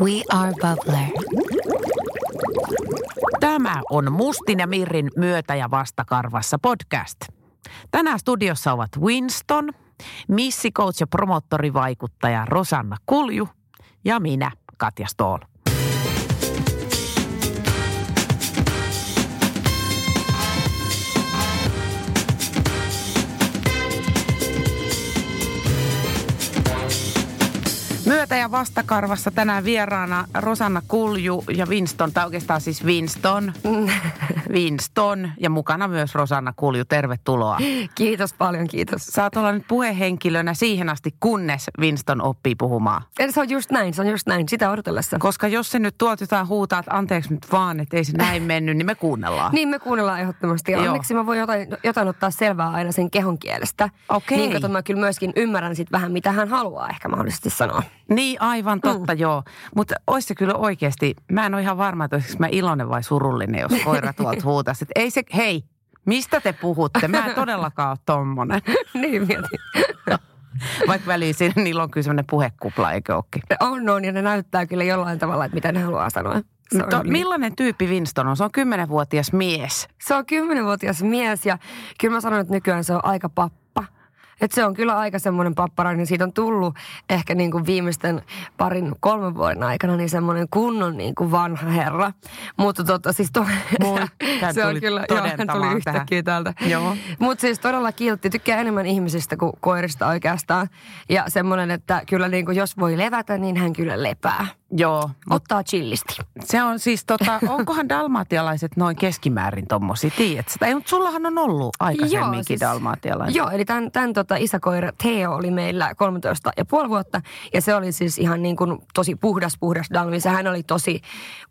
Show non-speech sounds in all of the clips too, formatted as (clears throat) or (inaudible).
We are Bubbler. Tämä on Mustin ja Mirrin myötä- ja vastakarvassa podcast. Tänään studiossa ovat Winston, missikoutsi ja promottorivaikuttaja Rosanna Kulju ja minä, Katja Stoll. Ja vastakarvassa tänään vieraana Rosanna Kulju ja Winston, tai oikeastaan siis Winston. (laughs) Winston ja mukana myös Rosanna Kulju. Tervetuloa. Kiitos paljon, kiitos. Saat olla nyt puhehenkilönä siihen asti, kunnes Winston oppii puhumaan. Eli se on just näin, se on just näin, sitä odotellessa. Koska jos se nyt tuot jotain huutaa, että anteeksi nyt vaan, että ei se näin mennyt, niin me kuunnellaan. (laughs) Niin me kuunnellaan ehdottomasti. Ja Joo. onneksi mä voin jotain, jotain ottaa selvää aina sen kehon kielestä. Okei. Niin kato, mä kyllä myöskin ymmärrän sit vähän, mitä hän haluaa ehkä mahdollisesti sanoa. Niin, aivan totta, mm. joo. Mutta olisi se kyllä oikeasti, mä en ole ihan varma, että olisiko mä iloinen vai surullinen, jos koira (laughs) tuolta huutaisi. Että ei se, hei, mistä te puhutte? Mä en todellakaan ole tommonen. (laughs) niin mietin. (laughs) Vaikka väliin siinä niillä on kyllä semmoinen puhekupla, eikö ookin? On, on, ja ne näyttää kyllä jollain tavalla, että mitä ne haluaa sanoa. On, To, niin. millainen tyyppi Winston on? Se on kymmenenvuotias mies. se on kymmenenvuotias mies ja kyllä mä sanon, että nykyään se on aika pappa. Että se on kyllä aika semmoinen papparainen. Siitä on tullut ehkä niin kuin viimeisten parin, kolmen vuoden aikana niin semmoinen kunnon niin kuin vanha herra. Mutta tota siis to, Moi. (laughs) Se on kyllä, joo, hän tuli yhtäkkiä täältä. Mutta siis todella kiltti. Tykkää enemmän ihmisistä kuin koirista oikeastaan. Ja semmoinen, että kyllä niin kuin jos voi levätä, niin hän kyllä lepää. Joo, Ottaa chillisti. se on siis tota, (laughs) onkohan dalmatialaiset noin keskimäärin tommosia, tiedätkö? Ei, mutta sullahan on ollut aikaisemminkin siis- dalmatialaiset. Joo, eli tämän, tämän tota, isäkoira Theo oli meillä 13 ja puoli vuotta. Ja se oli siis ihan niin kuin tosi puhdas, puhdas dalmi. Sehän oli tosi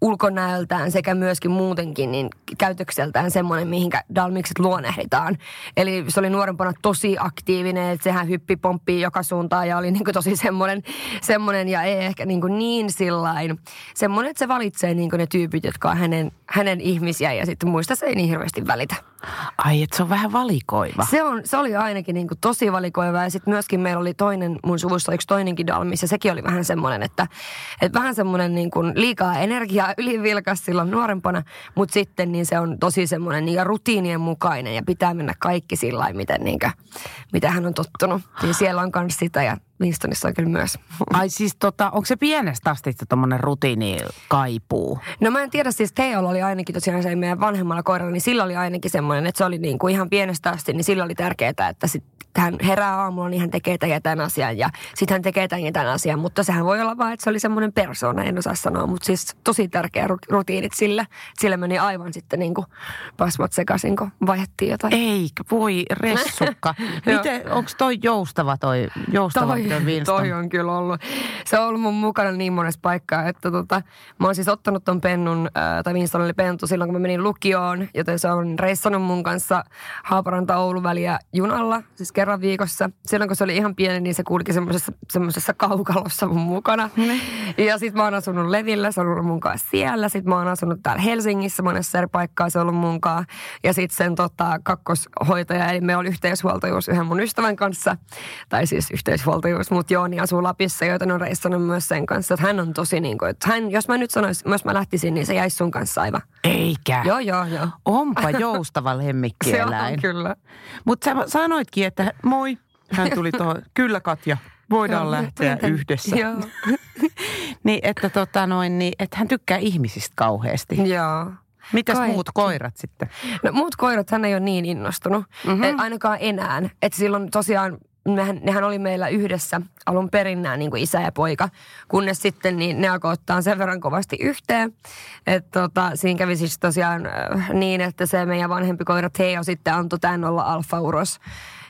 ulkonäöltään sekä myöskin muutenkin niin käytökseltään semmoinen, mihinkä dalmikset luonnehditaan. Eli se oli nuorempana tosi aktiivinen, että sehän hyppi pomppii joka suuntaan ja oli niin kuin tosi semmoinen, semmoinen ja ei ehkä niin, kuin niin sillain. Semmoinen, että se valitsee niin ne tyypit, jotka on hänen, hänen ihmisiä ja sitten muista se ei niin hirveästi välitä. Ai, että se on vähän valikoiva. Se, on, se oli ainakin niin kuin tosi valikoiva ja sitten myöskin meillä oli toinen, mun suvussa yksi toinenkin dalmis ja sekin oli vähän semmoinen, että, että vähän semmoinen niin kuin liikaa energiaa ylivilkas silloin nuorempana, mutta sitten niin se on tosi semmoinen niin rutiinien mukainen ja pitää mennä kaikki sillä miten, niin kuin, mitä hän on tottunut. Niin siellä on myös sitä ja Winstonissa on kyllä myös. (laughs) Ai siis tota, onko se pienestä asti tommonen rutiini kaipuu? No mä en tiedä, siis Teolla oli ainakin tosiaan se meidän vanhemmalla koiralla, niin sillä oli ainakin semmoinen, että se oli niin kuin ihan pienestä asti, niin sillä oli tärkeää, että sit hän herää aamulla, niin hän tekee tämän ja tämän asian ja sitten hän tekee tämän ja tämän asian, mutta sehän voi olla vaan, että se oli semmoinen persona, en osaa sanoa, mutta siis tosi tärkeä ru- rutiinit sillä. Sillä meni aivan sitten niin kuin pasmat sekaisin, kun vaihdettiin jotain. Eikä, voi (laughs) ressukka. Miten, onko toi joustava toi, joustava toi, (laughs) toi Winston? toi on kyllä ollut. Se on ollut mun mukana niin monessa paikkaa, että tota, mä oon siis ottanut ton pennun, ää, tai Winston oli pentu silloin, kun mä menin lukioon, joten se on reissannut mun kanssa Haaparanta-Oulu väliä junalla, siis kerran viikossa. Silloin kun se oli ihan pieni, niin se kulki semmoisessa, semmoisessa kaukalossa mun mukana. Ja sit mä oon asunut Levillä, se on ollut mun kanssa siellä. Sit mä oon asunut täällä Helsingissä monessa eri paikkaa, se on ollut mun kanssa. Ja sit sen tota, kakkoshoitaja, eli me oli yhteishuoltajuus yhden mun ystävän kanssa. Tai siis yhteishuoltajuus, mutta Jooni asuu Lapissa, joten on reissannut myös sen kanssa. Että hän on tosi niin kuin, että hän, jos mä nyt sanoisin, jos mä lähtisin, niin se jäisi sun kanssa aivan. Eikä. Joo, joo, joo. Onpa joustava (laughs) Se on lemmikkieläin. kyllä. Mutta sä sanoitkin, että moi, hän tuli tuohon. (laughs) Kyllä Katja, voidaan Joo, lähteä tänne. yhdessä. Joo. (laughs) niin, että tota noin, niin, että hän tykkää ihmisistä kauheasti. joo. Mitäs Kaikki. muut koirat sitten? No muut koirat hän ei ole niin innostunut, Mhm. mm-hmm. et ainakaan enää. Että silloin tosiaan, nehän, nehän oli meillä yhdessä alun perin nämä niin kuin isä ja poika, kunnes sitten niin ne alkoi ottaa sen verran kovasti yhteen. Että tota, siinä kävi siis tosiaan äh, niin, että se meidän vanhempi koira Theo sitten antoi tämän olla alfa-uros.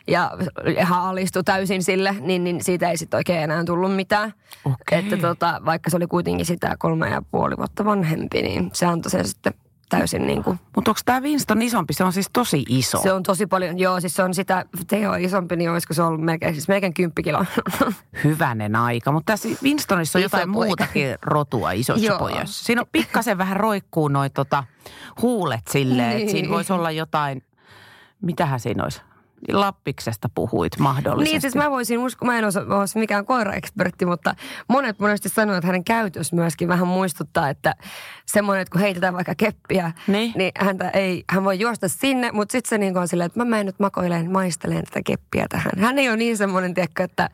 Ja ihan alistui täysin sille, niin, niin siitä ei sitten oikein enää tullut mitään. Okei. Että tota, vaikka se oli kuitenkin sitä kolme ja puoli vuotta vanhempi, niin se antoi sen sitten täysin niin kuin Mutta onko tämä Winston isompi? Se on siis tosi iso. se on tosi paljon, joo, siis se on sitä, Teo isompi, niin olisiko se ollut melkein, siis melkein 10 kiloa. (laughs) Hyvänen aika. Mutta tässä Winstonissa on Iso jotain poika. muutakin rotua isossa Joo. pojassa. Siinä on pikkasen vähän roikkuu noi tota, huulet silleen, että Niin. siinä voisi olla jotain, mitähän siinä olisi? Lappiksesta puhuit mahdollisesti. Niin, siis mä voisin uskoa, mä en ole mikään koiraekspertti, mutta monet monesti sanoo, että hänen käytös myöskin vähän muistuttaa, että semmoinen, että kun heitetään vaikka keppiä, niin, niin häntä ei, hän voi juosta sinne, mutta sitten se niin on silleen, että mä menen nyt makoileen, maisteleen tätä keppiä tähän. Hän ei ole niin semmoinen, tiedätkö, että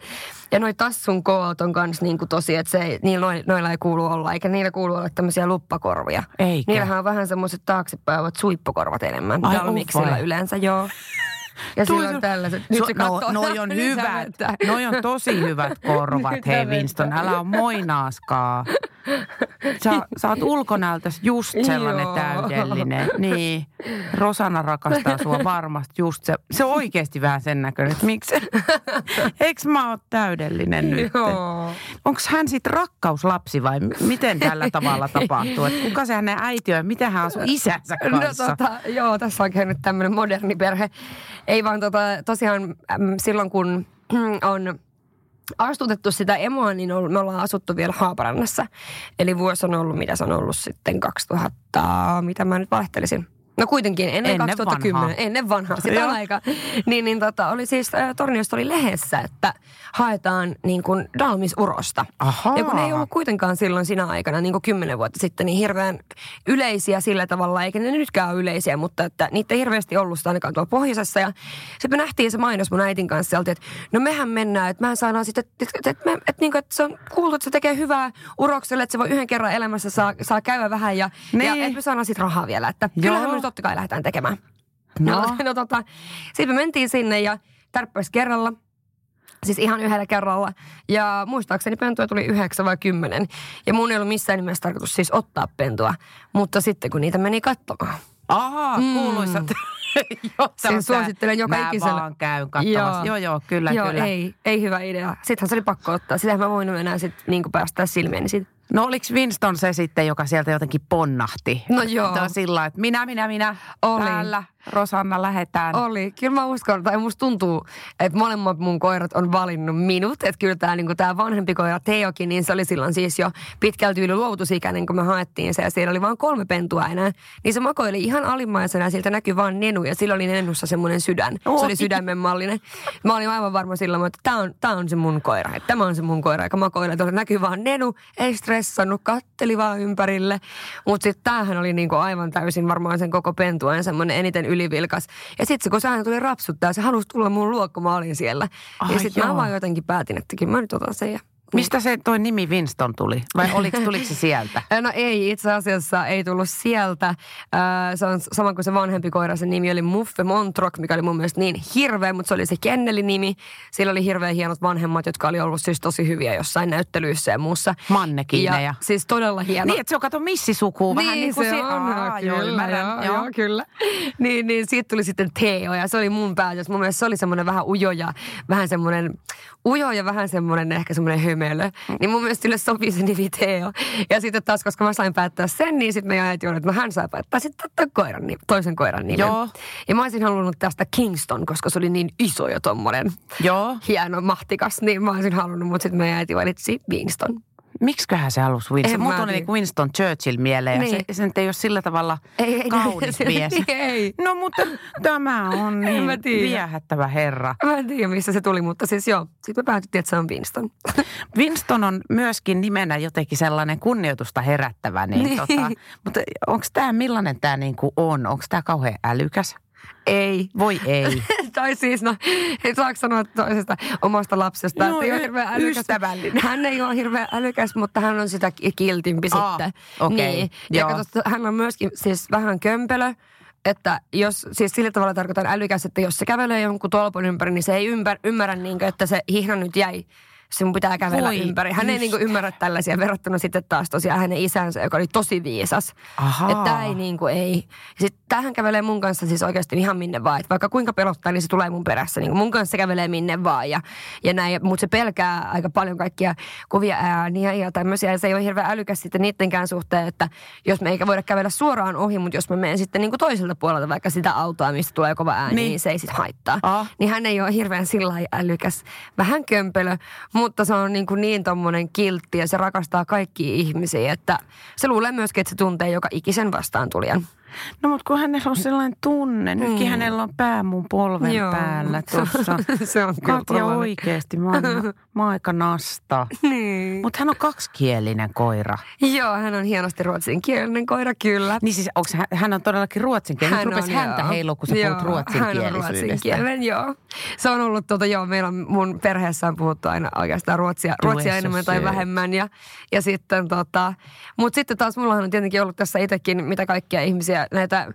ja noi tassun koot on kans niin kuin tosi, että se ei, niillä, noilla ei kuulu olla, eikä niillä kuulu olla tämmöisiä luppakorvia. Eikä. Niillähän on vähän semmoiset taaksepäin ovat suippokorvat enemmän. Ai, Dalmiksilla yleensä, joo. (laughs) Ja sillä on tällaiset. Nyt so, se no, noi on (laughs) hyvät. Noi on tosi hyvät (laughs) korvat. Hei. Winston, älä ole moinaaskaa. Sä, sä oot ulkonäöltäs just sellainen Joo. täydellinen. Niin. Rosanna rakastaa sua varmasti just se. Se on oikeasti vähän sen näköinen, että miksi? (laughs) Eiks mä oot täydellinen nyt? Onko hän sitten rakkauslapsi vai miten tällä tavalla tapahtuu? Et kuka se hänen äiti on ja miten hän asuu isänsä No kanssa? tota, joo, tässä on käynyt tämmöinen moderni perhe. Ei vaan tota, tosiaan silloin kun (clears throat) on astutettu sitä emoa, niin me ollaan asuttu vielä Haaparannassa. Eli vuosi on ollut, mitä se on ollut sitten 2000, mitä mä nyt vaihtelisin. No kuitenkin ennen, Ennen 2010, vanhaa. ennen vanhaa, sitä Joo. aika. (laughs) Niin, niin tota, oli siis, äh, Torniosta oli lehdessä, että haetaan niin kuin Dalmisurosta. Ahaa. Ja kun ne ei ollut kuitenkaan silloin sinä aikana, niin kuin kymmenen vuotta sitten, niin hirveän yleisiä sillä tavalla, eikä ne nytkään ole yleisiä, mutta että niitä ei hirveästi ollut sitä ainakaan tuolla pohjoisessa. Ja sitten me nähtiin se mainos mun äitin kanssa oltiin, että no mehän mennään, että mehän saadaan sitten, että, että, että, me- että, niin että se on kuultu, että se tekee hyvää urokselle, että se voi yhden kerran elämässä saa, saa käydä vähän ja, Niin. ja että me saadaan sitten rahaa vielä, että Joo. kyllähän totta kai lähdetään tekemään. No. (laughs) No, no tota, sitten me mentiin sinne ja tärppäis kerralla. Siis ihan yhdellä kerralla. Ja muistaakseni pentuja tuli yhdeksän vai kymmenen. Ja mun ei ollut missään nimessä tarkoitus siis ottaa pentua. Mutta sitten kun niitä meni katsomaan. Ahaa, Mm. kuuluisat. (laughs) Joo, Sen suosittelen joka Mä ikiselle. vaan käyn katsomassa. Joo, joo, kyllä, joo, kyllä. ei, ei hyvä idea. Sittenhän se oli pakko ottaa. Sitähän mä voinut enää sit niinku päästää silmieni siitä. No oliko Winston se sitten, joka sieltä jotenkin ponnahti? No joo. Tämä on sillä että minä, minä, minä, Oli. täällä, Rosanna, lähetään. Oli. Kyllä mä uskon, tai musta tuntuu, että molemmat mun koirat on valinnut minut. Että kyllä tämä niinku tää vanhempi koira Teokin, niin se oli silloin siis jo pitkälti yli luovutusikäinen, kun me haettiin se. Ja siellä oli vain kolme pentua enää. Niin se makoili ihan alimmaisena ja siltä näkyi vaan nenu. Ja sillä oli nennussa semmoinen sydän. Se oli sydämen mallinen. Mä olin aivan varma silloin, että tämä on, tää on se mun koira. Että tämä on se mun koira, joka makoilee. Tuolla näkyy vaan nenu, ei stressannut, katteli vaan ympärille. Mutta sitten tämähän oli niinku aivan täysin varmaan sen koko pentueen semmoinen eniten ylivilkas. Ja sitten se, kun se aina tuli rapsuttaa, se halusi tulla mun luo, kun mä olin siellä. Ai ja sitten mä vaan jotenkin päätin, että kyllä mä nyt otan sen ja Mistä se toi nimi Winston tuli? Vai oliko, tuliko se sieltä? (laughs) No ei, itse asiassa ei tullut sieltä. Äh, Se on sama kuin se vanhempi koira, sen nimi oli Muffe Montrock, mikä oli mun mielestä niin hirveä, mutta se oli se kennelinimi. Sillä oli hirveän hienot vanhemmat, jotka oli ollut siis tosi hyviä jossain näyttelyissä ja muussa. Mannekiineja. Ja siis todella hieno. Niin, että se on kato missisukua. vähän niin kuin se on, Aa, kyllä, joo, ymmärrän, joo, joo, kyllä. Niin, niin siitä tuli sitten Teo ja se oli mun päätös. Mun mielestä se oli semmoinen vähän ujo ja vähän semmoinen ujo ja vähän semmoinen ehkä semmoinen hömelö. Niin mun mielestä sille sopii se nimi Teo. Ja sitten taas, koska mä sain päättää sen, niin sitten me ajateltiin, että no hän saa päättää sitten koiran, toisen koiran nimen. Joo. Ja mä olisin halunnut tästä Kingston, koska se oli niin iso ja tommonen Joo. hieno, mahtikas, niin mä olisin halunnut, mutta sitten me äiti valitsi Winston. Miksiköhän se halusi Winston? Mulla tuli niin Winston Churchill mieleen. Ja Niin. se, se nyt ei ole sillä tavalla Ei, ei, kaunis ei, (laughs) mies. ei. No mutta tämä on (laughs) niin viehättävä herra. Mä en tiedä, missä se tuli, mutta siis joo. Sitten me päätettiin, että se on Winston. (laughs) Winston on myöskin nimenä jotenkin sellainen kunnioitusta herättävä. Niin Niin. Tota, mutta onko tämä, millainen tämä niinku on? Onko tämä kauhean älykäs? Ei. Voi ei. (laughs) tai siis, no, ei saako sanoa toisesta omasta lapsesta, No, että ei ole hirveän älykäs. ystävällinen. Hän ei ole hirveän älykäs, mutta hän on sitä ki- kiltimpi Aa, sitten. okei, Niin. Ja kato, hän on myöskin siis vähän kömpelö. Että jos, siis sillä tavalla tarkoitan älykäs, että jos se kävelee jonkun tolpon ympäri, niin se ei ympär, ymmärrä, niin kuin, että se hihna nyt jäi. Sun pitää kävellä Voi ympäri. Hän ei just. niin kuin ymmärrä tällaisia verrattuna sitten taas tosiaan hänen isänsä, joka oli tosi viisas. Että tämä ei niin kuin ei. Sitten tähän kävelee mun kanssa siis oikeasti ihan minne vaan. Että vaikka kuinka pelottaa, niin se tulee mun perässä. Niin kuin mun kanssa se kävelee minne vaan ja, ja näin. Mutta se pelkää aika paljon kaikkia kovia ääniä ja tämmöisiä. Ja se ei ole hirveän älykäs sitten niittenkään suhteen, että jos me eikä voida kävellä suoraan ohi, mutta jos mä menen sitten niin kuin toiselta puolelta vaikka sitä autoa, mistä tulee kova ääni, Niin. niin, se ei sitten haittaa. Ah. Niin hän ei ole hirveän sillä älykäs. Vähän kömpelö, mutta se on niin, kuin niin tommonen kiltti ja se rakastaa kaikkia ihmisiä, että se luulee myöskin, että se tuntee joka ikisen vastaan tulijan. No mutta kun hänellä on sellainen tunne, nytkin Mm. hänellä on pää mun polven Joo. päällä tuossa. se on (laughs) Katja oikeesti, mä oon, (laughs) mä oon aika nasta. Niin. Mutta hän on kaksikielinen koira. Joo, hän on hienosti ruotsinkielinen koira, kyllä. Niin siis onks hän, hän on todellakin ruotsinkielinen. Nyt rupesi häntä joo. heilua, kun sä joo, puhut Hän on ruotsinkielisyydestä. ruotsinkielinen, joo. Se on ollut, tuota, joo, meillä on mun perheessä on puhuttu aina oikeastaan ruotsia, ruotsia enemmän tai vähemmän. Ja, ja sitten tota, mutta sitten taas mullahan on tietenkin ollut tässä itsekin mitä kaikkia ihmisiä, näitä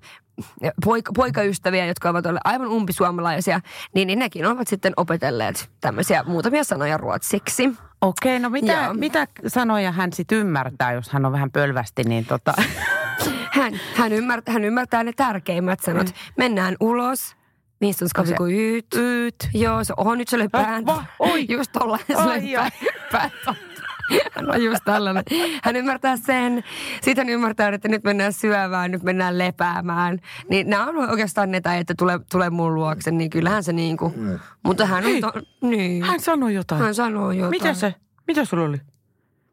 poika, poikaystäviä, jotka ovat olleet aivan umpisuomalaisia, niin, niin nekin ovat sitten opetelleet tämmöisiä muutamia sanoja ruotsiksi. Okei, no mitä, Joo. mitä sanoja hän sitten ymmärtää, jos hän on vähän pölvästi, niin tota... (laughs) Hän, hän, ymmärtää, hän ymmärtää ne tärkeimmät sanot. Mennään ulos. Ska vi Se- ut. Yt. Joo, se on nyt se löi pään. va? Oi. (laughs) Just tollainen se Ai, Hän on just tällainen. Hän ymmärtää sen. Sitten hän ymmärtää, että nyt mennään syövään, nyt mennään lepäämään. Niin nämä on oikeastaan ne, tai että tulee, tulee mun luokse, niin kyllähän se niin kuin. Mutta hän on, Hei. to, niin. Hän sanoi jotain. hän sanoo jotain. Mitä se, mitä sulla oli?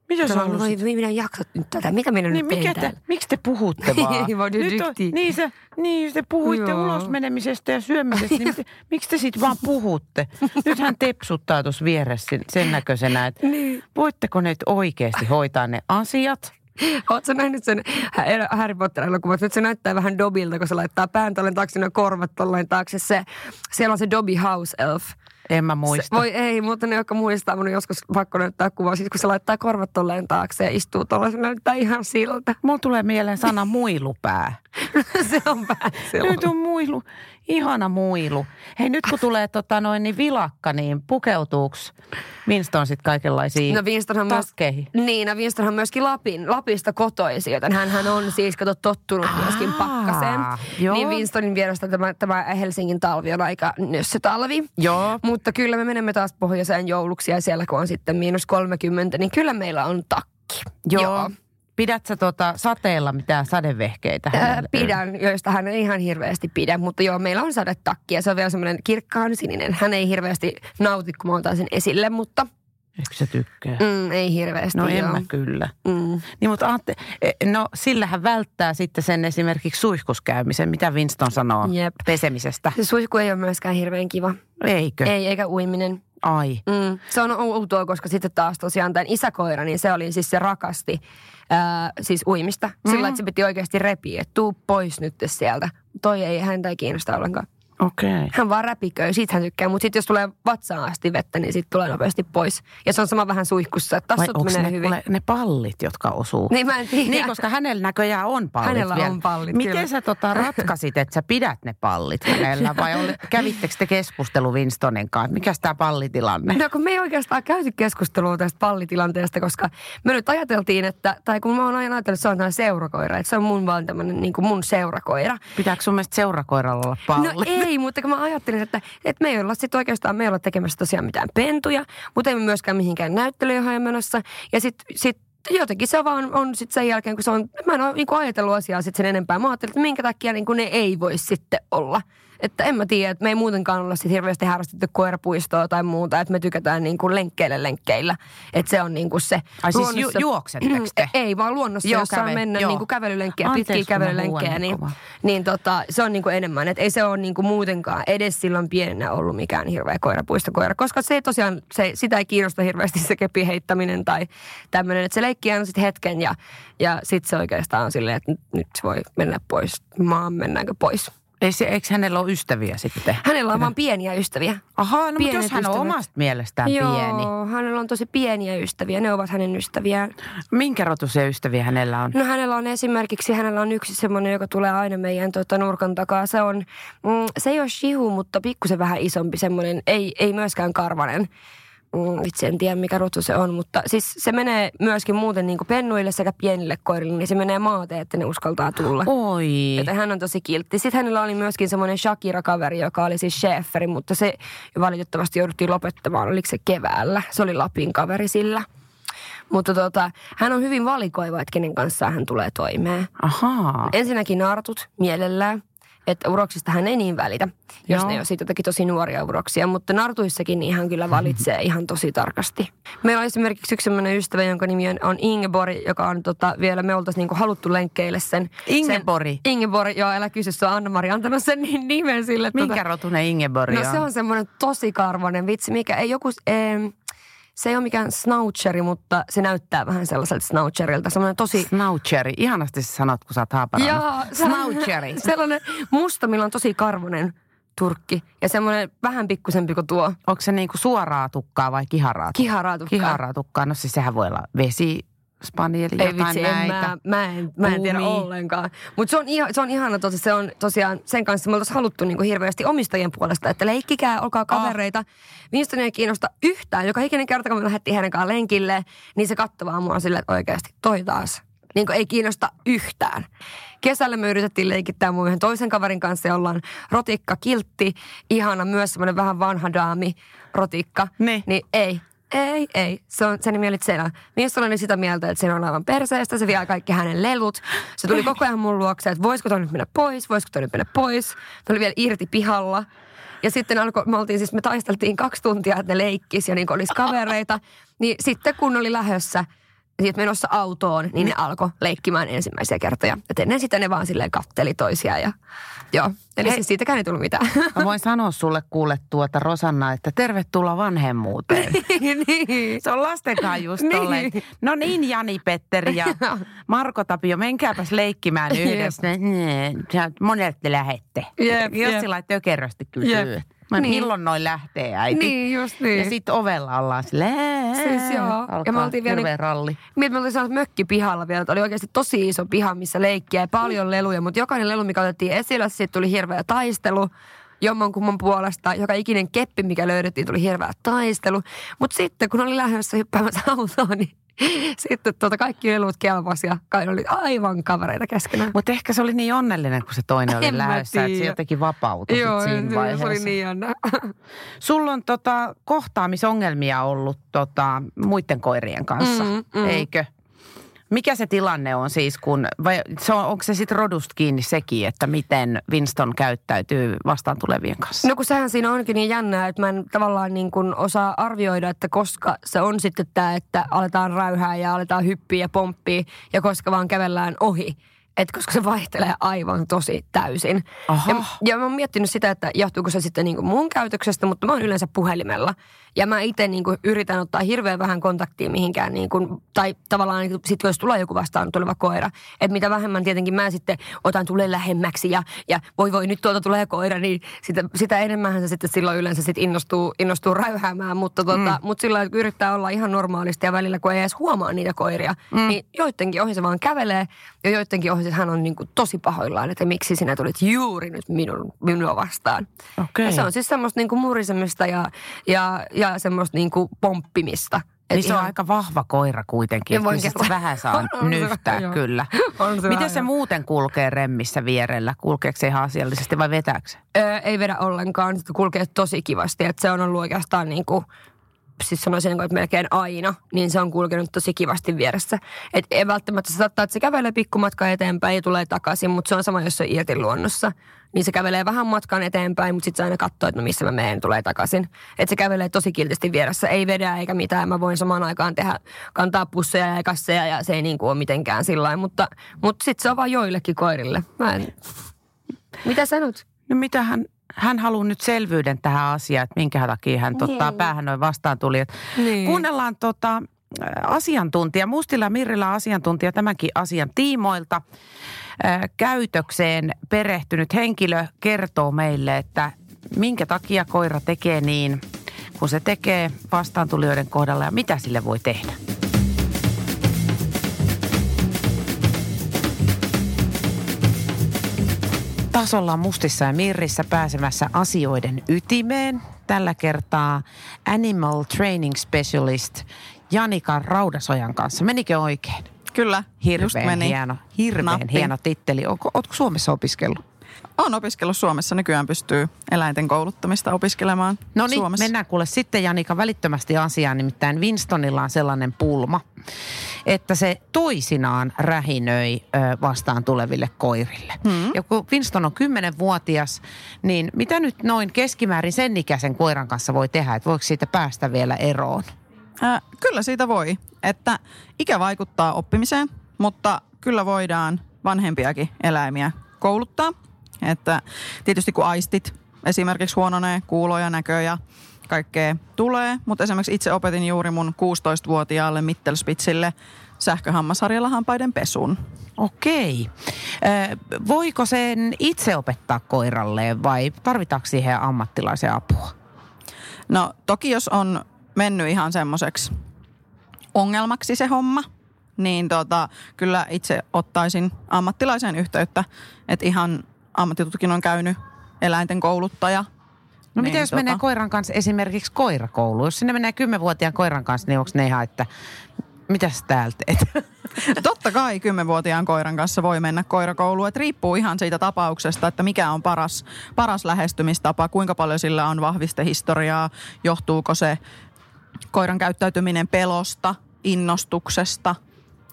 Mitä sä halusit? voi, minä en jaksa nyt tätä. Mitä minä Niin nyt mikä te, täällä? miksi te puhutte (laughs) vaan? Vaan nyt Nyt on, niin, se, niin, te puhuitte Joo. ulos menemisestä ja syömisestä, niin miksi, (laughs) miksi te sitten vaan puhutte? Nyt hän tepsuttaa tuossa vieressä sen- sen näköisenä, että (laughs) Niin. voitteko ne oikeasti hoitaa ne asiat? Oletko nähnyt sen Harry Potter-elokuvat? Nyt se näyttää vähän Dobilta, kun se laittaa pään tolleen taakse, ne korvat tolleen taakse. Se, siellä on se Dobby House Elf. En mä Se, muista. voi ei, mutta ne, jotka muistaa, mun on joskus pakko näyttää kuvaa. Sitten kun se laittaa korvat tolleen taakse ja istuu tolleen, se näyttää ihan siltä. Mulla tulee mieleen sana muilupää. (laughs) se on vähän Nyt on muilu. Ihana muilu. Hei nyt kun tulee tota noin niin vilakka, niin pukeutuuks Winston sit kaikenlaisiin No Winstonhan myös, niin, no Winstonhan myöskin Lapin, Lapista kotoisin, joten hän on siis kato tottunut myöskin Aa, pakkaseen. joo. Niin Winstonin vierestä tämä, tämä Helsingin talvi on aika nössötalvi. Joo. Mutta kyllä me menemme taas pohjoiseen jouluksi ja siellä kun on sitten miinus 30, niin kyllä meillä on takki. Joo. Pidät sä tota sateella mitään sadevehkeitä? Ää, pidän, joista hän ei ihan hirveästi pidä, mutta joo, meillä on sadetakki ja se on vielä semmoinen kirkkaan sininen. Hän ei hirveästi nauti, kun mä otan sen esille, mutta Eikö sä tykkää? mm, ei hirveästi. No en joo. mä kyllä. Mm. Niin mutta aatte, no sillähän välttää sitten sen esimerkiksi suihkuskäymisen, mitä Winston sanoo Jep. pesemisestä. Se suihku ei ole myöskään hirveän kiva. Eikö? Ei, eikä uiminen. Ai. Mm. Se on outoa, koska sitten taas tosiaan tämän isäkoira, niin se oli siis se rakasti ää, siis uimista. Sillä mm. että se piti oikeasti repiä, että tuu pois nyt sieltä. Toi ei, häntä ei kiinnosta ollenkaan. Okei. Okay. Hän vaan räpiköi, siitä hän tykkää. Mutta sitten jos tulee vatsaan asti vettä, niin sitten tulee nopeasti pois. Ja se on sama vähän suihkussa, että tassut menee ne, hyvin. ne pallit, jotka osuu? Niin mä en tiedä. Niin, koska hänellä näköjään on pallit Hänellä vielä. on pallit, Miten kyllä. sä tota ratkaisit, että sä pidät ne pallit hänellä? (laughs) Vai oli, kävittekö te keskustelu Winstonin kanssa? Mikäs tämä pallitilanne? No kun me ei oikeastaan käyty keskustelua tästä pallitilanteesta, koska me nyt ajateltiin, että, tai kun mä oon aina ajatellut, että se on tämmöinen seurakoira, että se on mun vaan tämmöinen niin kuin mun seurakoira. Pitääkö sun mielestä seurakoiralla olla palli? No ei, mutta kun mä ajattelin, että, että me ei olla sitten oikeastaan, me ei olla tekemässä tosiaan mitään pentuja, mutta ei myöskään mihinkään näyttelyihin menossa. Ja sitten sit, jotenkin se vaan on sitten sen jälkeen, kun se on, mä en ole niin ajatellut asiaa sitten sen enempää. Mä ajattelin, että minkä takia niin ne ei voi sitten olla. Että en mä tiedä, että me ei muutenkaan olla sit hirveästi harrastettu koirapuistoa tai muuta, että me tykätään niin kuin lenkkeillä lenkkeillä. Että se on niin kuin se. Ai siis ju- juoksetteko te? (clears throat) Ei, vaan luonnossa, Joo, jos saa käve- mennä joo. niin kuin kävelylenkkejä, Anteeksi, pitkiä kävelylenkkejä, niin, niin niin tota, se on niinku enemmän. Että ei se ole niinku muutenkaan edes silloin pienenä ollut mikään hirveä koirapuistokoira. Koska se ei tosiaan, se, sitä ei kiinnosta hirveästi se kepi heittäminen tai tämmöinen. Että se leikkii aina sitten hetken ja, ja sitten se oikeastaan on silleen, että nyt, nyt se voi mennä pois. Maan mennäänkö pois. Ei se, eikö hänellä ole ystäviä sitten? Hänellä on vaan pieniä ystäviä. Ahaa, no mutta jos hän on ystävät. omasta mielestään Joo, pieni. hänellä on tosi pieniä ystäviä. Ne ovat hänen ystäviään. Minkä rotuisia ystäviä hänellä on? No hänellä on esimerkiksi, hänellä on yksi semmoinen, joka tulee aina meidän tota, nurkan takaa. Se on, mm, se ei ole shihu, mutta pikkusen vähän isompi semmoinen, ei, ei myöskään karvanen. Mm, itse en tiedä mikä rotu se on, mutta siis se menee myöskin muuten niin kuin pennuille sekä pienille koirille, niin se menee maateen, että ne uskaltaa tulla. Oi. Joten hän on tosi kiltti. Sitten hänellä oli myöskin semmoinen Shakira-kaveri, joka oli siis Schäferi, mutta se valitettavasti jouduttiin lopettamaan. Oliko se keväällä? Se oli Lapin kaveri sillä. Mutta tota, hän on hyvin valikoiva, että kenen kanssa hän tulee toimeen. Ahaa. Ensinnäkin nartut mielellään. Että uroksista hän ei niin välitä, jos Joo. ne on siitä jotenkin tosi nuoria uroksia. Mutta nartuissakin niin hän kyllä valitsee ihan tosi tarkasti. Meillä on esimerkiksi yksi sellainen ystävä, jonka nimi on, Ingeborg, joka on tota, vielä, me oltaisiin niinku haluttu lenkkeille sen. Ingeborg? Sen, Ingeborg, joo, älä kysy, se on Anna-Mari antanut sen nimen sille. Minkä rotunen Ingeborg No on? se on semmoinen tosi karvanen vitsi, mikä ei joku... Ee, se ei ole mikään snoucheri, mutta se näyttää vähän sellaiselta snoucherilta. Semmoinen tosi... Snoucheri. Ihanasti sanot, kun sä oot haaparannut. Joo, Snoucheri. (laughs) Sellainen musta, millä on tosi karvonen turkki. Ja semmoinen vähän pikkusempi kuin tuo Onko se niinku suoraa tukkaa vai kiharaa tukkaa? kiharatukka. Kiharaa tukkaa. No siis sehän voi olla vesi, spanieli, Ei jotain vitsi, en, näitä. mä, mä, en, mä en tiedä ollenkaan. Mutta se on, iha, se on ihana, tosi, se on tosiaan sen kanssa me oltaisiin haluttu niinku hirveästi omistajien puolesta, että leikkikää, olkaa kavereita. Oh. Winston ei kiinnosta yhtään. Joka ikinen kerta, kun me lähdettiin hänen kanssaan lenkille, niin se kattavaa mua silleen, että oikeasti toi taas. Niin ei kiinnosta yhtään. Kesällä me yritettiin leikittää mun yhden toisen kaverin kanssa, jolla on rotikka, kiltti, ihana, myös semmoinen vähän vanha daami, rotikka. Niin. Niin ei, ei, ei. Se on, sen nimi oli Tsena. Mies oli sitä mieltä, että se on aivan perseestä, se vie kaikki hänen lelut. Se tuli koko ajan mun luokse, että voisiko toi nyt mennä pois, voisiko toi nyt mennä pois. Se oli vielä irti pihalla. Ja sitten alkoi, me oltiin siis, me taisteltiin kaksi tuntia, että ne leikkis ja niin olisi kavereita. Niin sitten kun oli lähössä, siitä menossa autoon, niin ne alkoi leikkimään ensimmäisiä kertoja. Et ennen sitä ne vaan silleen katteli toisiaan ja joo. Eli Hei. siis siitäkään ei tullut mitään. Mä voin sanoa sulle kuule tuota Rosanna, että tervetuloa vanhemmuuteen. (laughs) niin. Se on lasten kanssa just Niin. tolleen. No niin, Jani Petteri ja (laughs) Marko Tapio, menkääpäs leikkimään yhdessä. Nee, sä- Monet te lähette. Jep, Jos jep. sillä tökerösti kysyy. Jep. Mä, Niin. Milloin noin lähtee äiti? Niin, just niin. Ja sitten ovella ollaan silleen. Siis joo. Ja Alkaa me oltiin vielä niin- ralli. Mietin, me oltiin mökki pihalla vielä, että oli oikeasti tosi iso piha, missä leikkiä ja paljon leluja, mutta jokainen lelu, mikä otettiin esille, siitä tuli hirveä taistelu jomman kumman puolesta. Joka ikinen keppi, mikä löydettiin, tuli hirveä taistelu. Mutta sitten, kun oli lähdössä hyppäämässä autoon, niin (laughs) sitten tuota kaikki lelut kelpasi ja kai oli aivan kavereita keskenään. Mutta ehkä se oli niin onnellinen, kun se toinen oli En lähdössä, että se jotenkin vapautui sit siinä vaiheessa. se oli niin jännä. (laughs) Sulla on tota, kohtaamisongelmia ollut tota, muiden koirien kanssa, Mm, mm. eikö? Mikä se tilanne on siis, kun, vai se on, onko se sitten rodusta kiinni sekin, että miten Winston käyttäytyy vastaan tulevien kanssa? No kun sehän siinä onkin niin jännää, että mä en tavallaan niin kuin osaa arvioida, että koska se on sitten tämä, että aletaan räyhää ja aletaan hyppiä ja pomppia ja koska vaan kävellään ohi. Että koska se vaihtelee aivan tosi täysin. Aha. Ja, ja mä oon miettinyt sitä, että johtuuko se sitten niin kuin mun käytöksestä, mutta mä oon yleensä puhelimella. Ja mä itse niin kuin yritän ottaa hirveän vähän kontaktia mihinkään, niin kuin, tai tavallaan niin sit jos tulee joku vastaan tuleva koira. Että mitä vähemmän tietenkin mä sitten otan tulee lähemmäksi ja, ja voi voi nyt tuolta tulee koira, niin sitä, sitä enemmän se sitten silloin yleensä sit innostuu, innostuu räyhäämään. Mutta tota, mm. mut sillä kun yrittää olla ihan normaalisti ja välillä kun ei edes huomaa niitä koiria, mm. niin joidenkin ohi se vaan kävelee ja joidenkin ohi hän on niin kuin tosi pahoillaan, että miksi sinä tulit juuri nyt minun, minua vastaan. Okei. Ja se on siis semmoista niin kuin murisemista ja, ja, ja semmoista niin kuin pomppimista. Et Niin se on aika vahva koira kuitenkin, että kyllä vähän saa (laughs) On- on se nyhtää kyllä. On se Miten se joo. muuten kulkee remmissä vierellä? Kulkeeko se ihan asiallisesti vai vetääkö se? Öö, ei vedä ollenkaan, se kulkee tosi kivasti. Että se on ollut oikeastaan niin kuin, siis sanoisin, että melkein aina, niin se on kulkenut tosi kivasti vieressä. Et ei välttämättä se saattaa, että se kävelee pikkumatka eteenpäin ja tulee takaisin, mutta se on sama, jos se on irti luonnossa. Niin se kävelee vähän matkan eteenpäin, mutta sitten se aina katsoo, että no missä mä menen, tulee takaisin. Että se kävelee tosi kiltisti vieressä, ei vedä eikä mitään. Mä voin samaan aikaan tehdä, kantaa pusseja ja kasseja ja se ei niin kuin ole mitenkään sillä. Mutta, mutta sitten se on vaan joillekin koirille. Mä en... Mitä sanot? No mitä hän, haluaa nyt selvyyden tähän asiaan, että minkä takia hän ottaa Niin. päähän noin vastaantulijat. Niin. Kuunnellaan tota, äh, asiantuntija, Mustila Mirrillä asiantuntija tämänkin asian tiimoilta. Äh, Käytökseen perehtynyt henkilö kertoo meille, että minkä takia koira tekee niin, kun se tekee vastaantulijoiden kohdalla ja mitä sille voi tehdä. Taas ollaan Mustissa ja Mirrissä pääsemässä asioiden ytimeen. Tällä kertaa Animal Training Specialist Janika Raudasojan kanssa. Menikö oikein? Kyllä, just Hirveän meni. hieno, hirveän Nappi. hieno titteli. Onko, ootko Suomessa opiskellut? Olen opiskellut Suomessa. Nykyään pystyy eläinten kouluttamista opiskelemaan No niin, Suomessa. mennään kuule sitten Janika välittömästi asiaan. Nimittäin Winstonilla on sellainen pulma, että se toisinaan rähinöi vastaan tuleville koirille. Hmm. Ja kun Winston on 10-vuotias, niin mitä nyt noin keskimäärin sen ikäisen koiran kanssa voi tehdä, että voiko siitä päästä vielä eroon? Äh, kyllä siitä voi, että ikä vaikuttaa oppimiseen, mutta kyllä voidaan vanhempiakin eläimiä kouluttaa. Että tietysti kun aistit esimerkiksi huononee, kuuloja, näköjä, kaikkea tulee. Mutta esimerkiksi itse opetin juuri mun 16-vuotiaalle Mittelspitzille sähköhammasharjalla hampaiden pesun. Okei. voiko sen itse opettaa koiralleen vai tarvitaanko siihen ammattilaisen apua? No toki jos on mennyt ihan semmoiseksi ongelmaksi se homma, niin tota, kyllä itse ottaisin ammattilaisen yhteyttä, että ihan ammattitutkinnon käynyt eläinten kouluttaja. No niin, miten jos tota... menee koiran kanssa esimerkiksi koirakouluun? Jos sinne menee kymmenvuotiaan koiran kanssa, niin onko ne ihan, että mitä sä täällä teet? (laughs) Totta kai kymmenvuotiaan koiran kanssa voi mennä koirakouluun. Että riippuu ihan siitä tapauksesta, että mikä on paras, paras lähestymistapa, kuinka paljon sillä on vahvistehistoriaa, johtuuko se koiran käyttäytyminen pelosta, innostuksesta.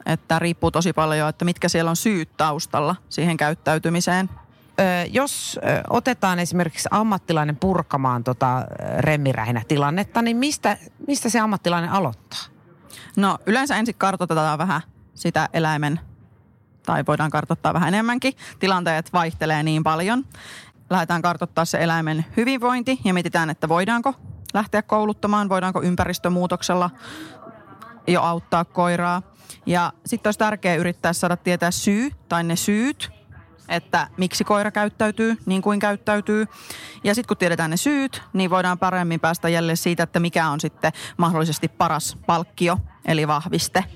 Että riippuu tosi paljon, että mitkä siellä on syyt taustalla siihen käyttäytymiseen. Jos otetaan esimerkiksi ammattilainen purkamaan tota remmirähinä tilannetta, niin mistä, mistä se ammattilainen aloittaa? No yleensä ensin kartoitetaan vähän sitä eläimen, tai voidaan kartoittaa vähän enemmänkin. Tilanteet vaihtelee niin paljon. Lähdetään kartoittaa se eläimen hyvinvointi ja mietitään, että voidaanko lähteä kouluttamaan, voidaanko ympäristömuutoksella jo auttaa koiraa. Ja sitten olisi tärkeää yrittää saada tietää syy tai ne syyt, että miksi koira käyttäytyy niin kuin käyttäytyy. Ja sitten kun tiedetään ne syyt, niin voidaan paremmin päästä jälleen siitä, että mikä on sitten mahdollisesti paras palkkio, eli vahviste –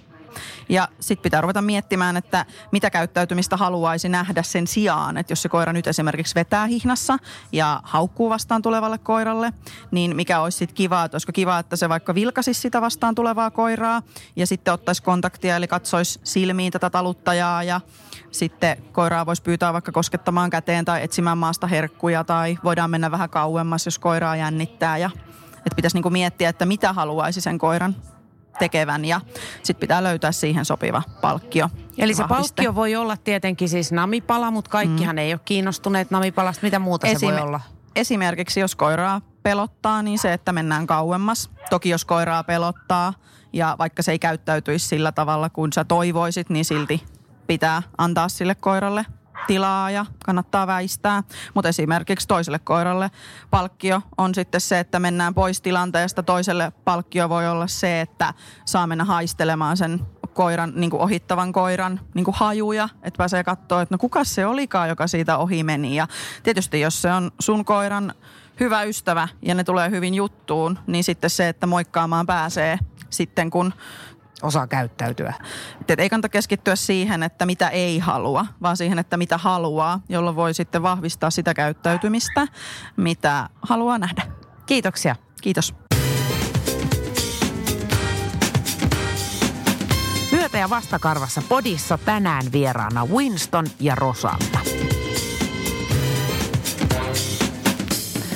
ja sitten pitää ruveta miettimään, että mitä käyttäytymistä haluaisi nähdä sen sijaan. Että jos se koira nyt esimerkiksi vetää hihnassa ja haukkuu vastaan tulevalle koiralle, niin mikä olisi sitten kiva, että olisiko kiva, että se vaikka vilkasisi sitä vastaan tulevaa koiraa ja sitten ottaisi kontaktia, eli katsoisi silmiin tätä taluttajaa ja sitten koiraa voisi pyytää vaikka koskettamaan käteen tai etsimään maasta herkkuja tai voidaan mennä vähän kauemmas, jos koiraa jännittää ja että pitäisi niinku miettiä, että mitä haluaisi sen koiran tekevän ja sitten pitää löytää siihen sopiva palkkio. Eli se vahviste. palkkio voi olla tietenkin siis namipala, mutta kaikkihan mm. ei ole kiinnostuneet namipalasta. Mitä muuta Esim- se voi olla? Esimerkiksi jos koiraa pelottaa, niin se, että mennään kauemmas. Toki jos koiraa pelottaa ja vaikka se ei käyttäytyisi sillä tavalla kuin sä toivoisit, niin silti pitää antaa sille koiralle tilaa ja kannattaa väistää. Mutta esimerkiksi toiselle koiralle palkkio on sitten se, että mennään pois tilanteesta. Toiselle palkkio voi olla se, että saa mennä haistelemaan sen koiran, niin kuin ohittavan koiran niin kuin hajuja, että pääsee katsoa, että no kuka se olikaan, joka siitä ohi meni. Ja tietysti jos se on sun koiran hyvä ystävä ja ne tulee hyvin juttuun, niin sitten se, että moikkaamaan pääsee sitten kun osaa käyttäytyä. Et ei kannata keskittyä siihen, että mitä ei halua, vaan siihen, että mitä haluaa, jolloin voi sitten vahvistaa sitä käyttäytymistä, mitä haluaa nähdä. Kiitoksia. Kiitos. Myötä- ja vastakarvassa podissa tänään vieraana Winston ja Rosanna.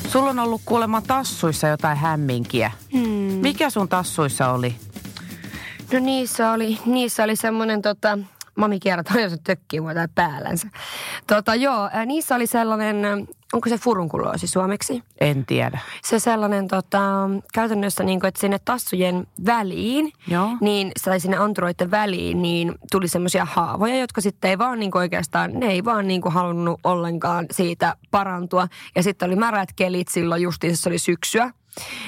Sulla on ollut kuulemma tassuissa jotain hämminkiä. Hmm. Mikä sun tassuissa oli? No niissä oli, niissä oli semmoinen tota, mami kierrätään, jos tökkii mua päällänsä. Tota, joo, niissä oli sellainen, onko se furunkuloosi suomeksi? En tiedä. Se sellainen tota, käytännössä, niin kuin, että sinne tassujen väliin, joo. niin, tai sinne anturoiden väliin, niin tuli semmoisia haavoja, jotka sitten ei vaan niin kuin oikeastaan, ne ei vaan niin kuin halunnut ollenkaan siitä parantua. Ja sitten oli märät kelit silloin justiin, se oli syksyä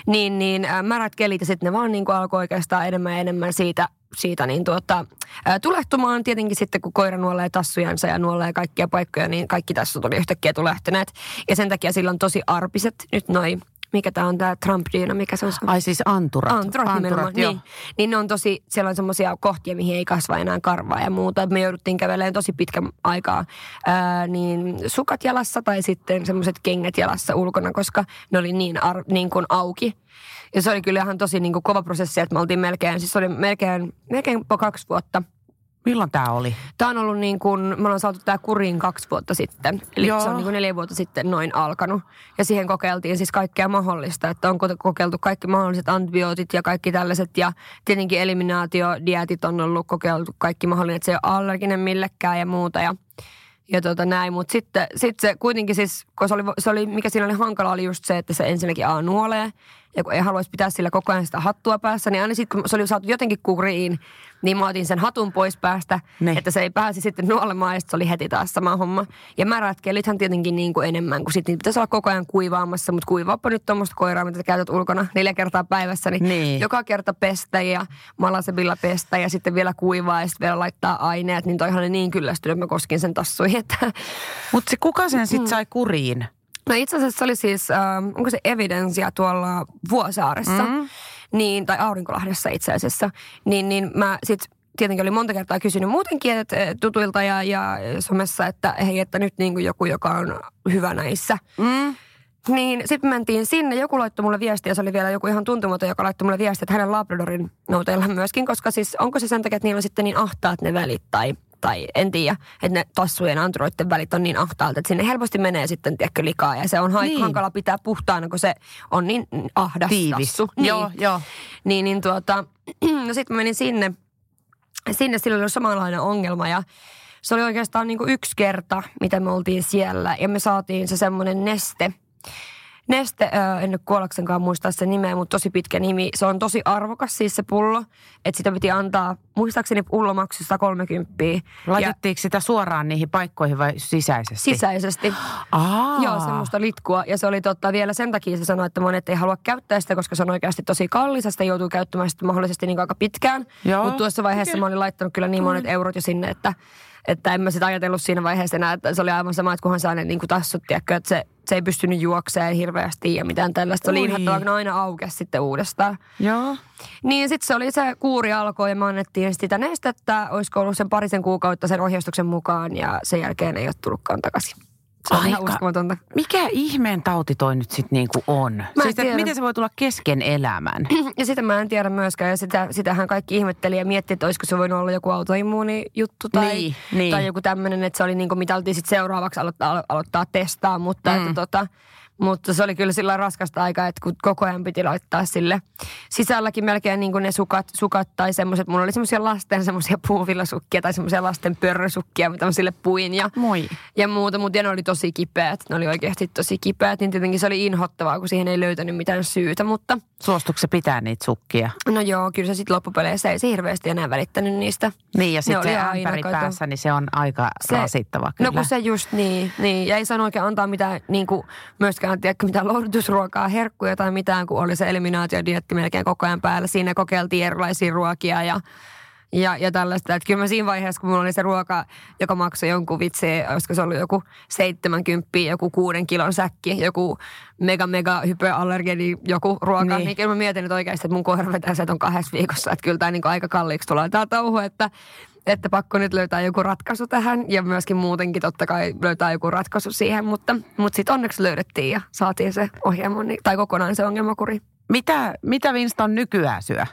niin, niin äh, märät kelit ja sitten ne vaan niin alkoi oikeastaan enemmän ja enemmän siitä, siitä niin tuota, äh, tulehtumaan. Tietenkin sitten kun koira nuolee tassujansa ja nuolee kaikkia paikkoja, niin kaikki tassut oli yhtäkkiä tulehtuneet. Ja sen takia sillä on tosi arpiset nyt noin mikä tämä on tämä Trump Dino, mikä se on? Ai siis anturat. Anturat, anturat niin. niin ne on tosi, siellä on semmoisia kohtia, mihin ei kasva enää karvaa ja muuta. Me jouduttiin kävelemään tosi pitkän aikaa ää, niin sukat jalassa tai sitten semmoiset kengät jalassa ulkona, koska ne oli niin, ar, niin kuin auki. Ja se oli kyllä ihan tosi niin kuin kova prosessi, että me oltiin melkein, siis oli melkein, melkein kaksi vuotta Milloin tämä oli? Tämä on ollut niin kuin, me ollaan saatu tämä kuriin kaksi vuotta sitten. Eli Joo. se on niin kuin neljä vuotta sitten noin alkanut. Ja siihen kokeiltiin siis kaikkea mahdollista. Että on kokeiltu kaikki mahdolliset antibiootit ja kaikki tällaiset. Ja tietenkin eliminaatiodietit on ollut kokeiltu kaikki mahdollinen. Että se ei ole allerginen millekään ja muuta. Ja, ja tota näin. Mutta sitten sit se kuitenkin siis, kun se oli, se oli, mikä siinä oli hankala, oli just se, että se ensinnäkin A nuolee. Ja kun ei haluaisi pitää sillä koko ajan sitä hattua päässä, niin aina sitten kun se oli saatu jotenkin kuriin, niin mä otin sen hatun pois päästä, Niin. että se ei pääsi sitten nuolemaan ja sitten se oli heti taas sama homma. Ja märätkelithän tietenkin niin kuin enemmän, kun sitten niitä pitäisi olla koko ajan kuivaamassa, mutta kuivaappa nyt tuommoista koiraa, mitä käytät ulkona neljä kertaa päivässä, niin, Niin. joka kerta pestä ja malasebilla pestä ja sitten vielä kuivaa ja sitten vielä laittaa aineet, niin toihan oli niin kyllästynyt, että mä koskin sen tassuihin, että Mutta se kuka sen Mm. sitten sai kuriin? No itse asiassa se oli siis, ähm, onko se evidenssiä tuolla Vuosaaressa, mm. niin, tai Aurinkolahdessa itse asiassa, niin, niin mä sitten tietenkin oli monta kertaa kysynyt muutenkin että tutuilta ja, ja somessa, että hei, että nyt niin kuin joku, joka on hyvä näissä. Mm. Niin sitten mentiin sinne, joku laittoi mulle viestiä, se oli vielä joku ihan tuntematon, joka laittoi mulle viestiä, että hänen Labradorin nouteilla myöskin, koska siis onko se sen takia, että niillä on sitten niin ahtaat ne välit tai, tai en tiedä, että ne tassujen anturoiden välit on niin ahtaalta, että sinne helposti menee sitten, tiedätkö, likaa ja se on Niin. hankala pitää puhtaana, kun se on niin ahdas Tiivis. tassu. Niin. Joo, joo. Niin, niin tuota, (clears throat) no sitten menin sinne, sinne sillä oli samanlainen ongelma ja se oli oikeastaan niin kuin yksi kerta, mitä me oltiin siellä ja me saatiin se semmoinen neste. Neste, en nyt kuollaksenkaan muistaa sen nimeä, mutta tosi pitkä nimi. Se on tosi arvokas siis se pullo, että sitä piti antaa, muistaakseni pullo maksoi 130. Ja Laitettiinko sitä suoraan niihin paikkoihin vai sisäisesti? sisäisesti. Aa. Joo, semmoista litkua. Ja se oli totta vielä sen takia se sanoi, että monet ei halua käyttää sitä, koska se on oikeasti tosi kallis. ja Sitä joutuu käyttämään sitten mahdollisesti niin aika pitkään. Mutta tuossa vaiheessa mä olin laittanut kyllä niin monet eurot jo sinne, että, että en mä sitä ajatellut siinä vaiheessa enää, että se oli aivan sama, että kunhan saa ne niin kuin tassut, tiedätkö, että se, se ei pystynyt juokseen hirveästi ja mitään tällaista. Se oli inhottavaa, aina aukesi sitten uudestaan. Joo. Niin sitten se oli se kuuri alkoi ja me annettiin sitä nestettä, olisiko ollut sen parisen kuukautta sen ohjeistuksen mukaan ja sen jälkeen ei ole tullutkaan takaisin. Se on ihan Aika- uskomatonta. Mikä ihmeen tauti toi nyt sitten niinku on? en siis, että tiedä. miten se voi tulla kesken elämän? (clears throat) Ja sitä mä en tiedä myöskään. Ja sitä, sitähän kaikki ihmetteli ja mietti, että olisiko se voinut olla joku autoimmuuni juttu tai, Niin, niin. tai joku tämmöinen, että se oli niin kuin, mitä oltiin sitten seuraavaksi aloittaa, alo- aloittaa testaa. Mutta, mm. että tota, mutta se oli kyllä sillä raskasta aikaa, että kun koko ajan piti laittaa sille sisälläkin melkein niin kuin ne sukat, sukat tai semmoiset. Mulla oli semmoisia lasten semmoisia puuvillasukkia tai semmoisia lasten pörrösukkia, mitä mä sille puin ja, Moi. ja muuta. Mutta ne oli tosi kipeät. Ne oli oikeasti tosi kipeät. Niin tietenkin se oli inhottavaa, kun siihen ei löytänyt mitään syytä. Mutta Suostuiko se pitää niitä sukkia? No joo, kyllä se sitten loppupeleissä ei se hirveästi enää välittänyt niistä. Niin ja sitten se aina, ämpäri päässä, niin se on aika se, rasittava kyllä. No kun se just niin, niin. Ja ei saanut oikein antaa mitään, niin kuin, myöskään tiedätkö, mitään lohdutusruokaa, herkkuja tai mitään, kun oli se eliminaatiodietti melkein koko ajan päällä. Siinä kokeiltiin erilaisia ruokia ja ja, ja tällaista. Että kyllä mä siinä vaiheessa, kun mulla oli se ruoka, joka maksoi jonkun vitsi, olisiko se ollut joku 70, joku kuuden kilon säkki, joku mega mega hypoallergeni joku ruoka, Niin. niin, niin kyllä mä mietin nyt oikeasti, että mun koira vetää se on kahdessa viikossa. Että kyllä tämä niin aika kalliiksi tulee tämä touhu, että, että pakko nyt löytää joku ratkaisu tähän ja myöskin muutenkin totta kai löytää joku ratkaisu siihen, mutta, mutta sitten onneksi löydettiin ja saatiin se ohjelma, niin- tai kokonaan se ongelmakuri. Mitä, mitä Winston nykyään syö?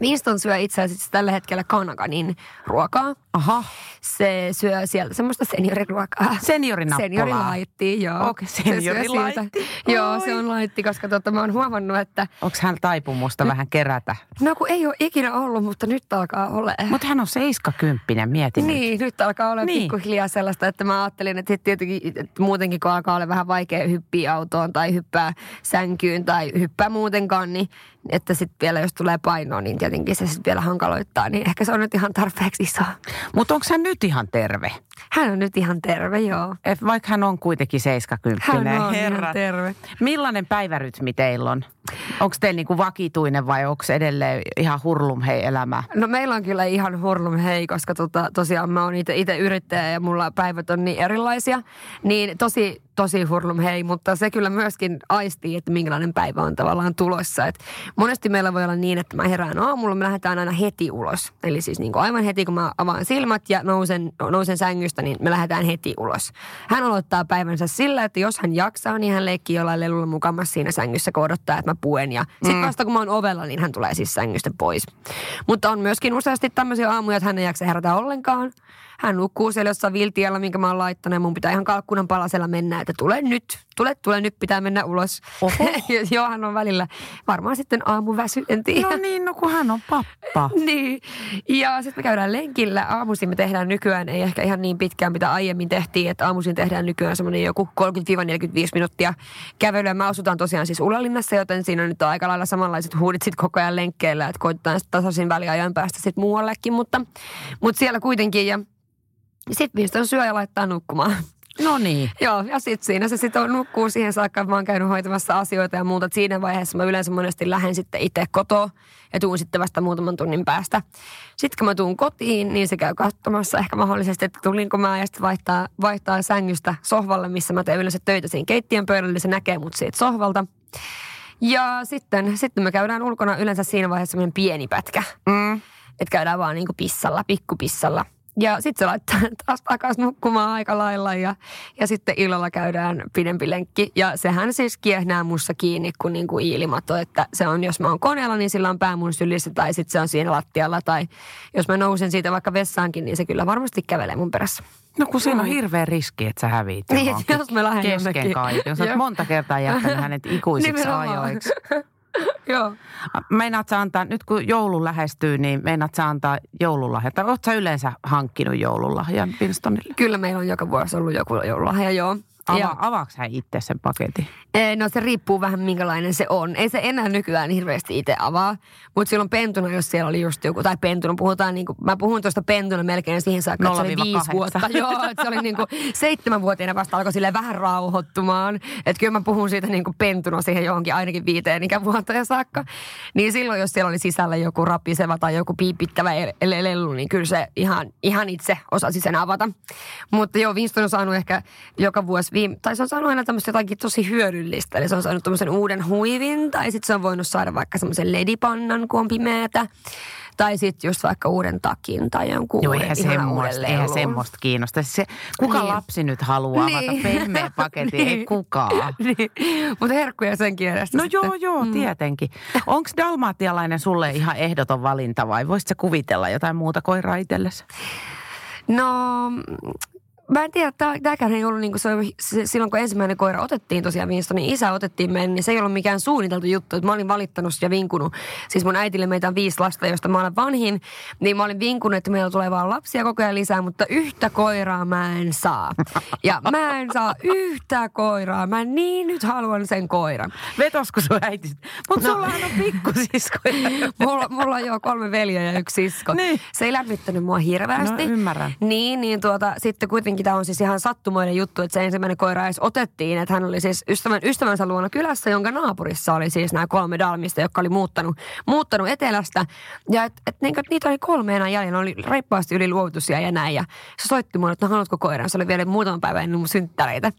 Winston syö itse asiassa tällä hetkellä Kanaganin ruokaa. Aha. Se syö sieltä semmoista senioriruokaa. Seniorinappulaa. Seniorilaitti, joo. Okei, Se syö seniorilaitti. siitä. Joo, se on laitti, koska tota, mä oon huomannut, että Onko hän taipumusta vähän kerätä? no kun ei ole ikinä ollut, mutta nyt alkaa olla. Mutta hän on seiskakymppinen, mietin nyt. Niin, nyt alkaa olla Niin. pikkuhiljaa sellaista, että mä ajattelin, että tietenkin että muutenkin kun alkaa olla vähän vaikea hyppiä autoon tai hyppää sänkyyn tai hyppää muutenkaan, niin että sitten vielä jos tulee painoa, niin tietenkin se sitten vielä hankaloittaa. Niin ehkä se on nyt ihan tarpeeksi iso. Mutta onko hän nyt ihan terve? Hän on nyt ihan terve, joo. Et vaikka hän on kuitenkin seiskakymppinen. Hän on ihan herrat. terve. Millainen päivärytmi teillä on? Onko teillä niinku vakituinen vai onko edelleen ihan hurlum hei elämä? No meillä on kyllä ihan hurlum hei, koska tota, tosiaan mä oon itse yrittäjä ja mulla päivät on niin erilaisia. Niin tosi, tosi hurlum hei, mutta se kyllä myöskin aistii, että minkälainen päivä on tavallaan tulossa. Et monesti meillä voi olla niin, että mä herään aamulla, me lähdetään aina heti ulos. Eli siis niin kuin aivan heti, kun mä avaan silmät ja nousen, nousen sängystä sängystä, niin me lähdetään heti ulos. Hän aloittaa päivänsä sillä, että jos hän jaksaa, niin hän leikkii jollain lelulla mukamassa siinä sängyssä, kun odottaa, että mä puen. Ja sitten mm. vasta kun mä oon ovella, niin hän tulee siis sängystä pois. Mutta on myöskin useasti tämmöisiä aamuja, että hän ei jaksa herätä ollenkaan. Hän nukkuu siellä jossain viltiellä, minkä mä oon laittanut. Ja mun pitää ihan kalkkunan palasella mennä, että tule nyt, tule, tule nyt, pitää mennä ulos. (laughs) Joo, hän on välillä varmaan sitten aamuväsy, en tiedä. No niin, no kun hän on pappa. (laughs) niin. Ja sitten me käydään lenkillä. Aamuisin me tehdään nykyään, ei ehkä ihan niin pitkään, mitä aiemmin tehtiin. Että aamuisin tehdään nykyään semmoinen joku 30-45 minuuttia kävelyä. Me asutaan tosiaan siis Ulalinnassa, joten siinä nyt on aika lailla samanlaiset huudit sitten koko ajan lenkkeellä. Että koitetaan tasaisin väliajan päästä sitten muuallekin. Mutta, mutta siellä kuitenkin ja sitten Winston syö ja laittaa nukkumaan. No niin. (laughs) Joo, ja sitten siinä se sitten nukkuu siihen saakka, mä oon käynyt hoitamassa asioita ja muuta. Et siinä vaiheessa mä yleensä monesti lähden sitten itse kotoa ja tuun sitten vasta muutaman tunnin päästä. Sitten kun mä tuun kotiin, niin se käy katsomassa ehkä mahdollisesti, että tulinko mä ja sitten vaihtaa, vaihtaa sängystä sohvalle, missä mä teen yleensä töitä siinä keittiön pöydällä, niin se näkee mut siitä sohvalta. Ja sitten, sitten me käydään ulkona yleensä siinä vaiheessa semmoinen pieni pätkä. Mm. Että käydään vaan niinku pissalla, pikkupissalla. Ja sitten se laittaa (laughs) taas takaisin nukkumaan aika lailla ja, ja sitten illalla käydään pidempi lenkki. Ja sehän siis kiehnää mussa kiinni kuin, niin kuin iilimato, että se on, jos mä oon koneella, niin sillä on pää mun sylissä tai sitten se on siinä lattialla. Tai jos mä nousen siitä vaikka vessaankin, niin se kyllä varmasti kävelee mun perässä. No kun siinä on hirveä riski, että sä häviit Niin, (laughs) jos mä lähden kesken kaiken. Jos monta kertaa jättänyt hänet ikuisiksi ajoiksi. (laughs) (laughs) Joo. Meinaat sä antaa, nyt kun joulu lähestyy, niin meinaat sä antaa joululahja? Tai oot sä yleensä hankkinut joululahjan Winstonille? Kyllä meillä on joka vuosi ollut joku joululahja, joo. Ava, avaaks hän itse sen paketin? No se riippuu vähän minkälainen se on. Ei se enää nykyään hirveästi itse avaa. Mutta silloin pentuna, jos siellä oli just joku, tai pentuna, puhutaan niin kuin, mä puhun tuosta pentuna melkein siihen saakka, että se oli viisi vuotta. Joo, että se oli niin kuin seitsemänvuotiaana vasta alkoi sille vähän rauhoittumaan. Että kyllä mä puhun siitä niin kuin pentuna siihen johonkin ainakin viiteen ikävuoteen saakka. Niin silloin, jos siellä oli sisällä joku rapiseva tai joku piipittävä lelu, niin kyllä se ihan, ihan itse osasi sen avata. Mutta joo, Winston on saanut ehkä joka vuosi viime, tai se on saanut aina tämmöistä jotakin tosi hyödyllistä. Eli se on saanut tämmöisen uuden huivin, tai sitten se on voinut saada vaikka semmoisen ledipannan, kun on pimeätä. Tai sitten just vaikka uuden takin tai jonkun Joo, eihän semmoista, eihän semmoista kiinnosta. Se, kuka Niin. lapsi nyt haluaa Niin. avata pehmeä paketin? Ei (laughs) Niin. kukaan. (laughs) niin. Mutta herkkuja sen edestä No sitten. joo, joo, mm. tietenkin. Onko dalmaatialainen sulle ihan ehdoton valinta vai voisitko kuvitella jotain muuta koiraa itsellesi? No, mä en tiedä, tää- tääkään ei ollut niinku se, se, silloin kun ensimmäinen koira otettiin tosiaan Winstonin isä otettiin meidän, niin se ei ollut mikään suunniteltu juttu. Että mä olin valittanut ja vinkunut. Siis mun äitille meitä on viisi lasta, josta mä olen vanhin. Niin mä olin vinkunut, että meillä tulee vaan lapsia koko ajan lisää, mutta yhtä koiraa mä en saa. Ja mä en saa yhtä koiraa. Mä niin nyt haluan sen koiran. Vetosko sun äiti? Mutta No. no. sullahan on pikkusiskoja. (laughs) Mulla, mulla on jo kolme veljeä ja yksi sisko. Niin. Se ei lämmittänyt mua hirveästi. No, ymmärrän. Niin, niin tuota, sitten kuitenkin tämä on siis ihan sattumoinen juttu, että se ensimmäinen koira edes otettiin. Että hän oli siis ystävän, ystävänsä luona kylässä, jonka naapurissa oli siis nämä kolme dalmista, jotka oli muuttanut, muuttanut etelästä. Ja et, et, niin, niitä oli kolme enää jäljellä, oli reippaasti yli luovutusia ja näin. Ja se soitti mulle, että no, haluatko koiran? Se oli vielä muutama päivä ennen mun synttäreitä.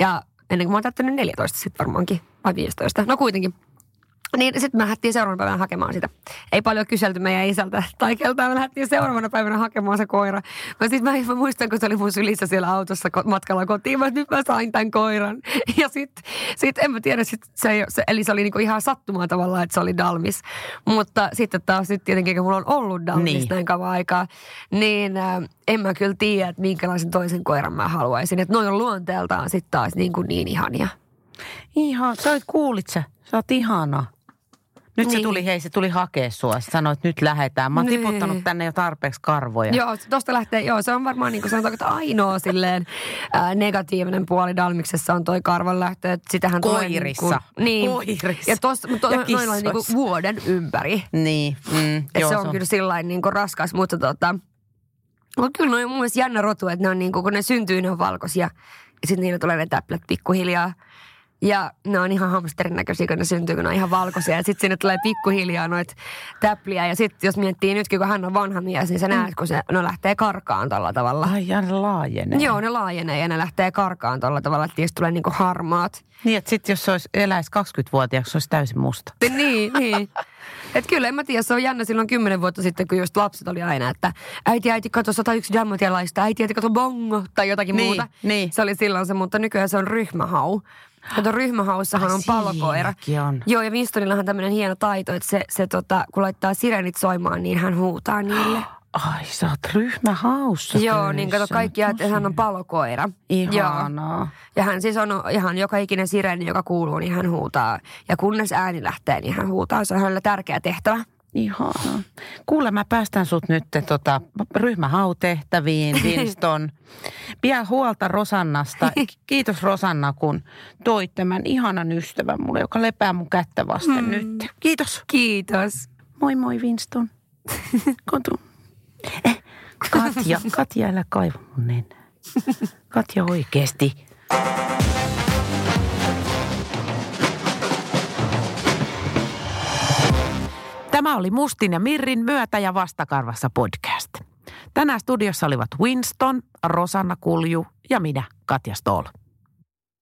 Ja ennen kuin mä oon täyttänyt 14 sitten varmaankin, vai 15. No kuitenkin. Niin sitten me lähdettiin seuraavana päivänä hakemaan sitä. Ei paljon kyselty meidän isältä tai keltaan. Me lähdettiin seuraavana päivänä hakemaan se koira. Mä, sit mä, mä muistan, kun se oli mun sylissä siellä autossa matkalla kotiin. Mä, nyt mä sain tämän koiran. (laughs) Ja sitten sit, en mä tiedä, sit se, se, eli se oli niinku ihan sattumaa tavallaan, että se oli Dalmis. Mutta sitten taas nyt tietenkin, kun mulla on ollut Dalmis Niin. niin. näin kauan aikaa, niin äh, en mä kyllä tiedä, että minkälaisen toisen koiran mä haluaisin. Että noin on luonteeltaan sitten taas niin, kuin niin ihania. Ihan, sä oot kuulit sä. Sä oot ihana. Nyt se Niin. tuli, hei se tuli hakea sua. Sanoit, että nyt lähetään. Mä oon Niin. tiputtanut tänne jo tarpeeksi karvoja. Joo, tosta lähtee, joo, se on varmaan niin kuin sanotaanko, että ainoa silleen ää, negatiivinen puoli Dalmiksessa on toi karvanlähtö, että sitähän Koirissa. tulee niin, kuin, niin. Koirissa. Ja, tossa, to, Ja noilla on niin kuin vuoden ympäri. Niin, mm, Et joo, se on kyllä sillä niin kuin raskas, mutta tota, mutta kyllä ne on mun mielestä jännä rotu, että ne on niin kuin, kun ne syntyy, ne on valkoisia. Ja sitten niillä tulee ne täplät pikkuhiljaa. Ja ne on ihan hamsterin näköisiä, kun ne syntyy, kun ne on ihan valkoisia. Ja sitten sinne tulee pikkuhiljaa noita täpliä. Ja sitten jos miettii nytkin, kun hän on vanha mies, niin sä näet, kun se, ne lähtee karkaan tällä tavalla. Ai, ja ne laajenee. Joo, ne laajenee ja ne lähtee karkaan tuolla tavalla, että niistä tulee niinku harmaat. Niin, että sitten jos se olisi, eläisi 20-vuotiaaksi, se olisi täysin musta. Niin, niin. Et kyllä, en mä tiedä, se on jännä silloin kymmenen vuotta sitten, kun just lapset oli aina, että äiti, äiti, kato 101 dammatialaista, äiti, äiti, kato bongo, tai jotakin Niin, muuta. niin. Se oli silloin se, mutta nykyään se on ryhmähau. Kato, ryhmähaussahan Ai, on palokoira. on. Joo, ja Winstonillahan on tämmöinen hieno taito, että se, se tota, kun laittaa sirenit soimaan, niin hän huutaa niille. (gasps) Ai, sä oot ryhmähaussa Joo, niin kato, töissä. kaikki että hän on palokoira. Ihanaa. Joo. Ja hän siis on ihan joka ikinen sireni, joka kuuluu, niin hän huutaa. Ja kunnes ääni lähtee, niin hän huutaa. Se on hänellä tärkeä tehtävä. Ihanaa. Kuule, mä päästän sut nyt tota, ryhmähautehtäviin, (laughs) Winston. Pidä huolta Rosannasta. (laughs) Kiitos Rosanna, kun toit tämän ihanan ystävän mulle, joka lepää mun kättä vasten mm. nyt. Kiitos. Kiitos. Moi moi Winston. Kotu. Eh, Katja, (laughs) Katja, älä kaiva mun nenää. Katja oikeesti. Tämä oli Mustin ja Mirrin myötä ja vastakarvassa podcast. Tänään studiossa olivat Winston, Rosanna Kulju ja minä, Katja Stoll.